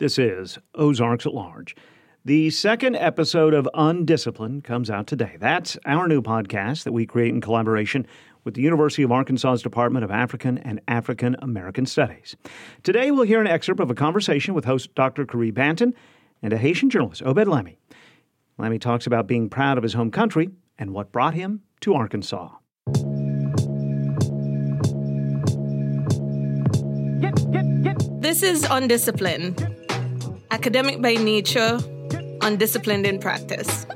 This is Ozarks at Large. The second episode of Undisciplined comes out today. That's our new podcast that we create in collaboration with the University of Arkansas's Department of African and African American Studies. Today, we'll hear an excerpt of a conversation with host Dr. Caree Banton and a Haitian journalist, Obed Lamy. Lamy talks about being proud of his home country and what brought him to Arkansas. This is Undisciplined. Academic by nature, undisciplined in practice.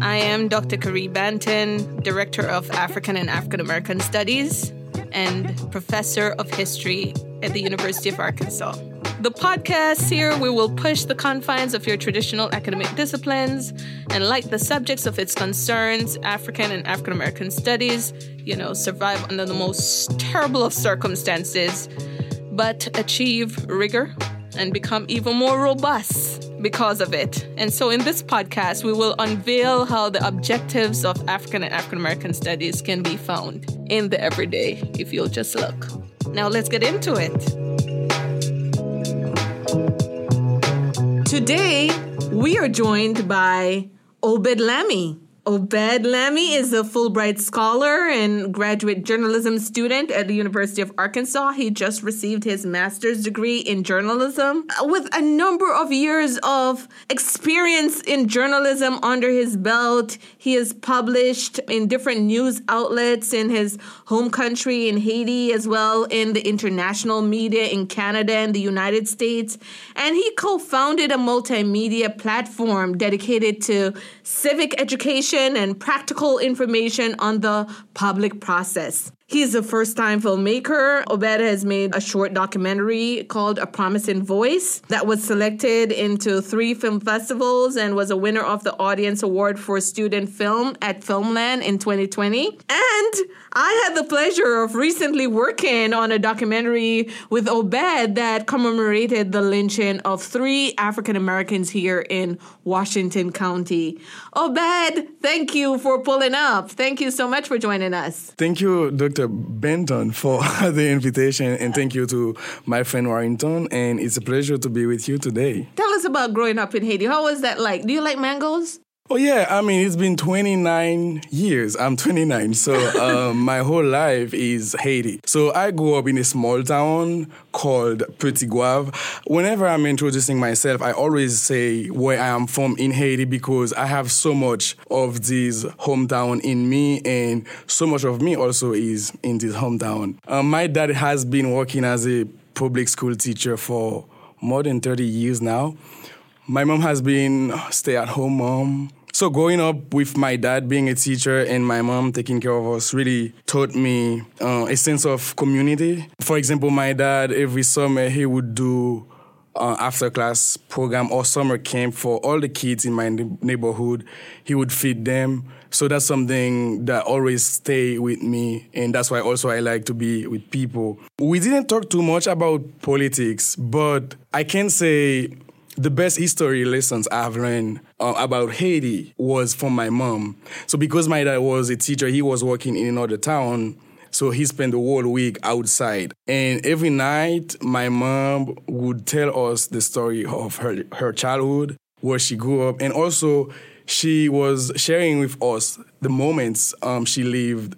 I am Dr. Caree Banton, Director of African and African American Studies and Professor of History at the University of Arkansas. The podcast here, we will push the confines of your traditional academic disciplines and, like the subjects of its concerns, African and African American studies, you know, survive under the most terrible of circumstances, but achieve rigor and become even more robust because of it. And so, in this podcast, we will unveil how the objectives of African and African American studies can be found in the everyday if you'll just look. Now, let's get into it. Today, we are joined by Obed Lamy. Obed Lamy is a Fulbright scholar and graduate journalism student at the University of Arkansas. He just received his master's degree in journalism uh, with a number of years of experience in journalism under his belt. He has published in different news outlets in his home country in Haiti, as well in the international media in Canada and the United States. And he co founded a multimedia platform dedicated to civic education and practical information on the public process. He's a first time filmmaker. Obed has made a short documentary called A Promising Voice that was selected into three film festivals and was a winner of the Audience Award for Student Film at Filmland in 2020. And I had the pleasure of recently working on a documentary with Obed that commemorated the lynching of three African Americans here in Washington County. Obed, thank you for pulling up. Thank you so much for joining us. Thank you, Dr. Banton, for the invitation, and thank you to my friend Warrington. And it's a pleasure to be with you today. Tell us about growing up in Haiti. How was that like? Do you like mangoes? Oh yeah, I mean it's been 29 years. I'm 29, so um, my whole life is Haiti. So I grew up in a small town called Petit Goâve. Whenever I'm introducing myself, I always say where I am from in Haiti because I have so much of this hometown in me, and so much of me also is in this hometown. Um, my dad has been working as a public school teacher for more than 30 years now. My mom has been stay-at-home mom. So growing up with my dad being a teacher and my mom taking care of us really taught me uh, a sense of community. For example, my dad every summer he would do uh, after class program or summer camp for all the kids in my neighborhood. He would feed them. So that's something that always stay with me, and that's why also I like to be with people. We didn't talk too much about politics, but I can say the best history lessons I've learned uh, about Haiti was from my mom. So because my dad was a teacher, he was working in another town. So he spent the whole week outside. And every night, my mom would tell us the story of her, her childhood, where she grew up. And also, she was sharing with us the moments um, she lived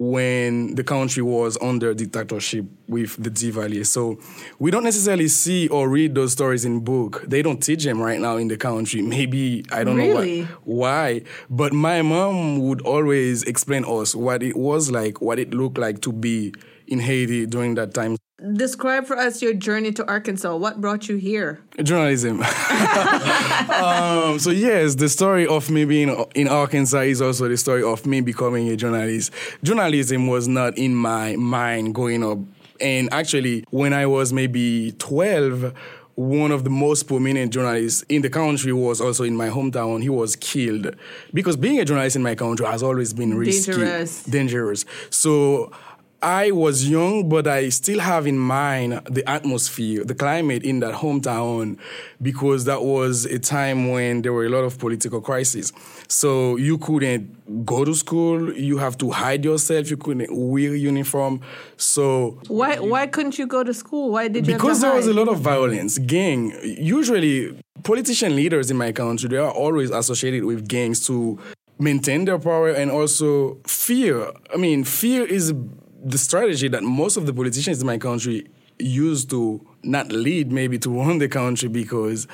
when the country was under dictatorship with the Duvalier. So we don't necessarily see or read those stories in book. They don't teach them right now in the country. Maybe I don't really? know why. But my mom would always explain us what it was like, what it looked like to be in Haiti during that time. Describe for us your journey to Arkansas. What brought you here? Journalism. um, so yes, the story of me being in Arkansas is also the story of me becoming a journalist. Journalism was not in my mind growing up, and actually, when I was maybe twelve one of the most prominent journalists in the country was also in my hometown. He was killed because being a journalist in my country has always been risky, dangerous. dangerous. So I was young, but I still have in mind the atmosphere, the climate in that hometown, because that was a time when there were a lot of political crises. So you couldn't go to school. You have to hide yourself. You couldn't wear uniform. So why why couldn't you go to school? Why did you? Because there was a lot of violence, gang. Usually, politician leaders in my country they are always associated with gangs to maintain their power and also fear. I mean, fear is the strategy that most of the politicians in my country use to not lead, maybe to run the country because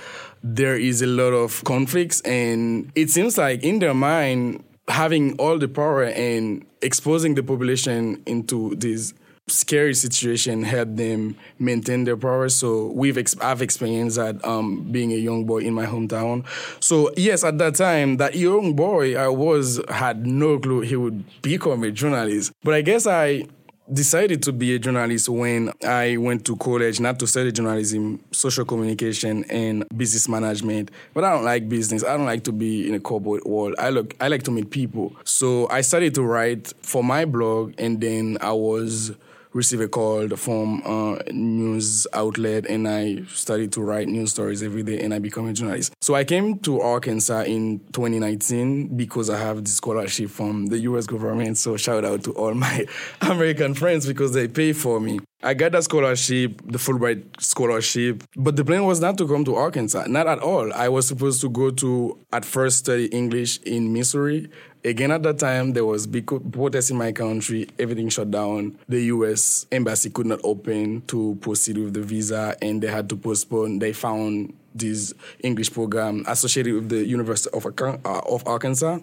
there is a lot of conflicts. And it seems like in their mind, having all the power and exposing the population into this scary situation helped them maintain their power. So we've ex- I've experienced that um, being a young boy in my hometown. So yes, at that time, that young boy I was had no clue he would become a journalist. But I guess I decided to be a journalist when I went to college, not to study journalism, social communication, and business management. But I don't like business. I don't like to be in a corporate world. I look, I like to meet people. So I started to write for my blog, and then I was receive a call from a uh, news outlet and I started to write news stories every day and I became a journalist. So I came to Arkansas in 2019 because I have the scholarship from the US government. So shout out to all my American friends because they pay for me. I got that scholarship, the Fulbright scholarship, but the plan was not to come to Arkansas, not at all. I was supposed to go to, at first, study English in Missouri Again, at that time, there was big protests in my country. Everything shut down. The U.S. embassy could not open to proceed with the visa, and they had to postpone. They found this English program associated with the University of, uh, of Arkansas.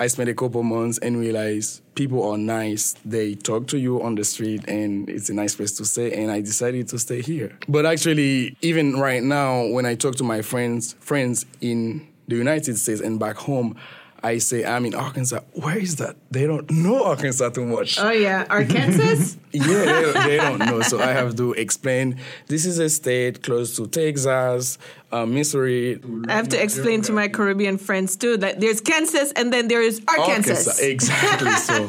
I spent a couple months and realized people are nice. They talk to you on the street and it's a nice place to stay. And I decided to stay here. But actually, even right now, when I talk to my friends, friends in the United States and back home, I say I'm in Arkansas. Where is that? They don't know Arkansas too much. Oh yeah, Arkansas. yeah, they, they, don't know. So I have to explain. This is a state close to Texas, uh, Missouri. I have to explain to my Caribbean friends too that there's Kansas and then there is Arkansas. Arkansas. Exactly. So.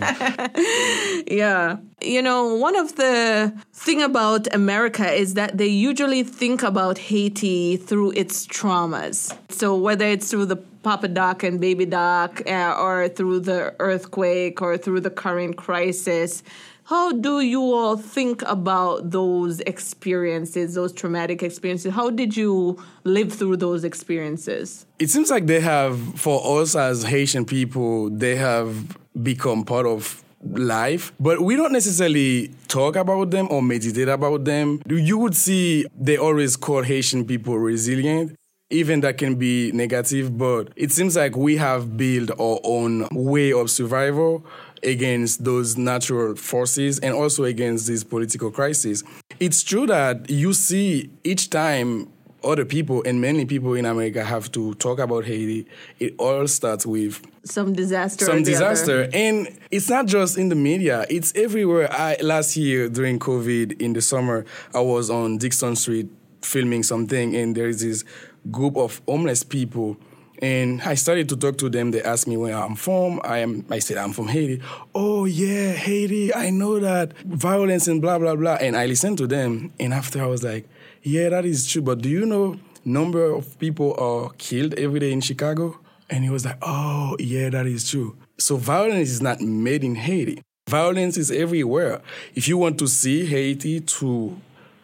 yeah, you know, one of the thing about America is that they usually think about Haiti through its traumas. So whether it's through the Papa Doc and Baby Doc, uh, or through the earthquake, or through the current crisis. How do you all think about those experiences, those traumatic experiences? How did you live through those experiences? It seems like they have, for us as Haitian people, they have become part of life, but we don't necessarily talk about them or meditate about them. You would see they always call Haitian people resilient even that can be negative, but it seems like we have built our own way of survival against those natural forces and also against this political crisis. It's true that you see each time other people and many people in America have to talk about Haiti, it all starts with some disaster. Some disaster. And it's not just in the media, it's everywhere. I last year during COVID in the summer, I was on Dickson Street filming something and there is this group of homeless people. And I started to talk to them. They asked me where I'm from. I am. I said I'm from Haiti. Oh yeah, Haiti. I know that violence and blah blah blah. And I listened to them. And after I was like, yeah, that is true. But do you know number of people are killed every day in Chicago? And he was like, oh yeah, that is true. So violence is not made in Haiti. Violence is everywhere. If you want to see Haiti to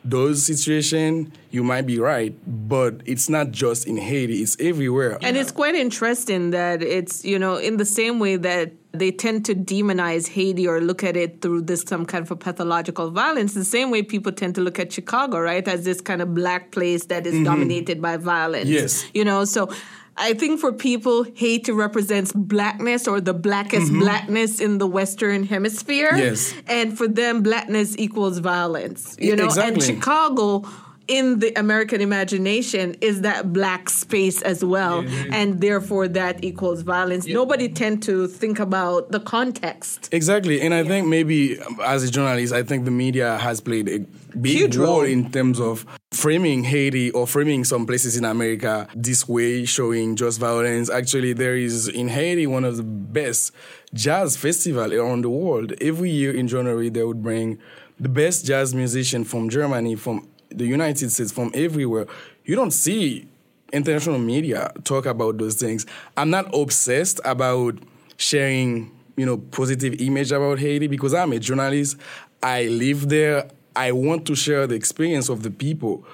those situations, you might be right, but it's not just in Haiti, it's everywhere. And it's quite interesting that it's, you know, in the same way that they tend to demonize Haiti or look at it through this some kind of a pathological violence, the same way people tend to look at Chicago, right, as this kind of black place that is mm-hmm. dominated by violence. Yes. You know, so I think for people, Haiti represents blackness or the blackest mm-hmm. blackness in the Western Hemisphere. Yes. And for them, blackness equals violence. You know, exactly. and Chicago in the American imagination is that black space as well, and therefore that equals violence. Nobody tend to think about the context. Exactly, and I think maybe as a journalist, I think the media has played a big Huge role role. in terms of framing Haiti or framing some places in America this way, showing just violence. Actually, there is in Haiti one of the best jazz festival around the world. Every year in January, they would bring the best jazz musician from Germany, from the United States, from everywhere. You don't see international media talk about those things. I'm not obsessed about sharing, you know, positive image about Haiti because I'm a journalist. I live there. I want to share the experience of the people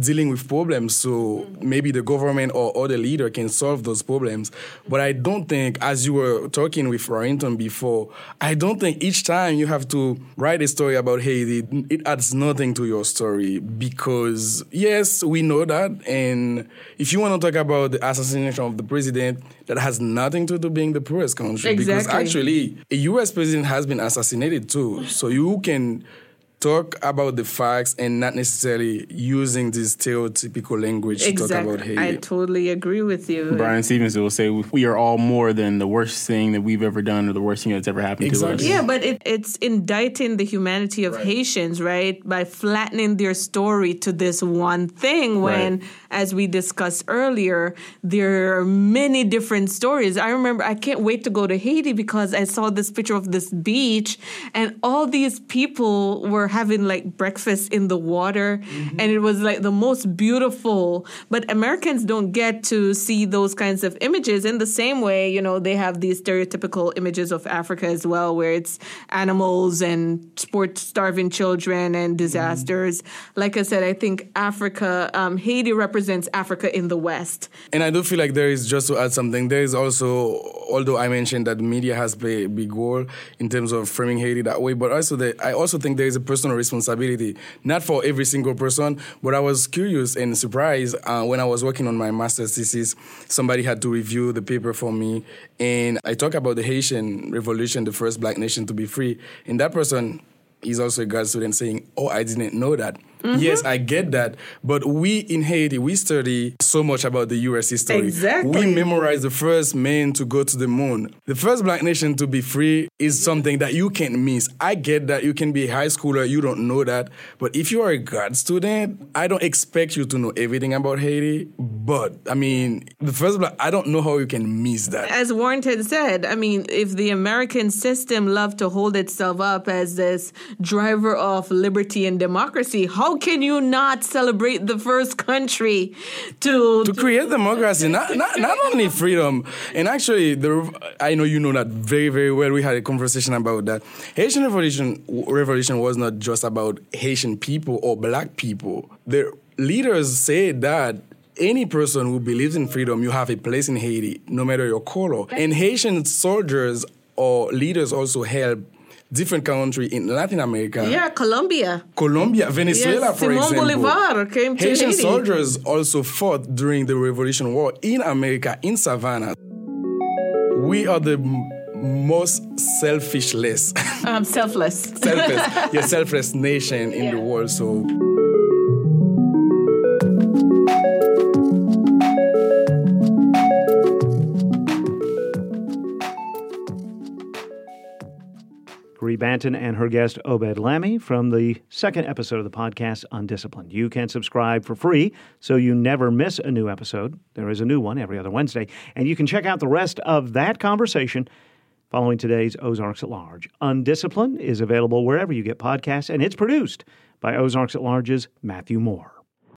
dealing with problems so maybe the government or other leader can solve those problems. But i don't think as you were talking with Warrington before i don't think each time you have to write a story about haiti it adds nothing to your story. Because yes we know that. And if you want to talk about the assassination of the president that has nothing to do being the poorest country. Exactly. because actually a us president has been assassinated too. So you can talk about the facts and not necessarily using this stereotypical language to talk about Exactly. Haiti. I totally agree with you. Bryan Stevenson will say we are all more than the worst thing that we've ever done or the worst thing that's ever happened Exactly. to us. Yeah, but it, it's indicting the humanity of Haitians, right? By flattening their story to this one thing when, Right. as we discussed earlier, there are many different stories. I remember I can't wait to go to Haiti because I saw this picture of this beach and all these people were having like breakfast in the water and it was like the most beautiful. But Americans don't get to see those kinds of images in the same way, you know, they have these stereotypical images of Africa as well, where it's animals and sports starving children and disasters. Like I said, I think Africa, um, Haiti represents Africa in the West. And I do feel like there is, just to add something, there is also, although I mentioned that media has played a big role in terms of framing Haiti that way, but also that I also think there is a personal responsibility, not for every single person, but I was curious and surprised uh, when I was working on my master's thesis, somebody had to review the paper for me, and I talk about the Haitian Revolution, the first black nation to be free, and that person is also a grad student saying, "Oh, I didn't know that." Mm-hmm. Yes, I get that, but we in Haiti we study so much about the U.S. history. Exactly. We memorize the first man to go to the moon. The first black nation to be free is something that you can't miss. I get that you can be a high schooler, you don't know that, but if you are a grad student, I don't expect you to know everything about Haiti. But I mean, the first black, I don't know how you can miss that. As Warrington said, I mean, if the American system loved to hold itself up as this driver of liberty and democracy, how can you not celebrate the first country to, to create democracy, not, not not only freedom. And actually, the I know you know that very very well. We had a conversation about that. Haitian revolution revolution was not just about Haitian people or black people. The leaders said that. Any person who believes in freedom, you have a place in Haiti, no matter your color. And Haitian soldiers or leaders also help different country in Latin America. yeah, Colombia. Colombia, Venezuela, Yes, for Simon example. Bolivar came to Haitian Haiti. soldiers also fought during the Revolution War in America, in Savannah. We are the most selfishless, Um, selfless. selfless, yeah, selfless nation in the world. So Caree Banton and her guest Obed Lamy from the second episode of the podcast Undisciplined. You can subscribe for free so you never miss a new episode. There is a new one every other Wednesday, and you can check out the rest of that conversation following today's Ozarks at Large. Undisciplined is available wherever you get podcasts, and it's produced by Ozarks at Large's Matthew Moore.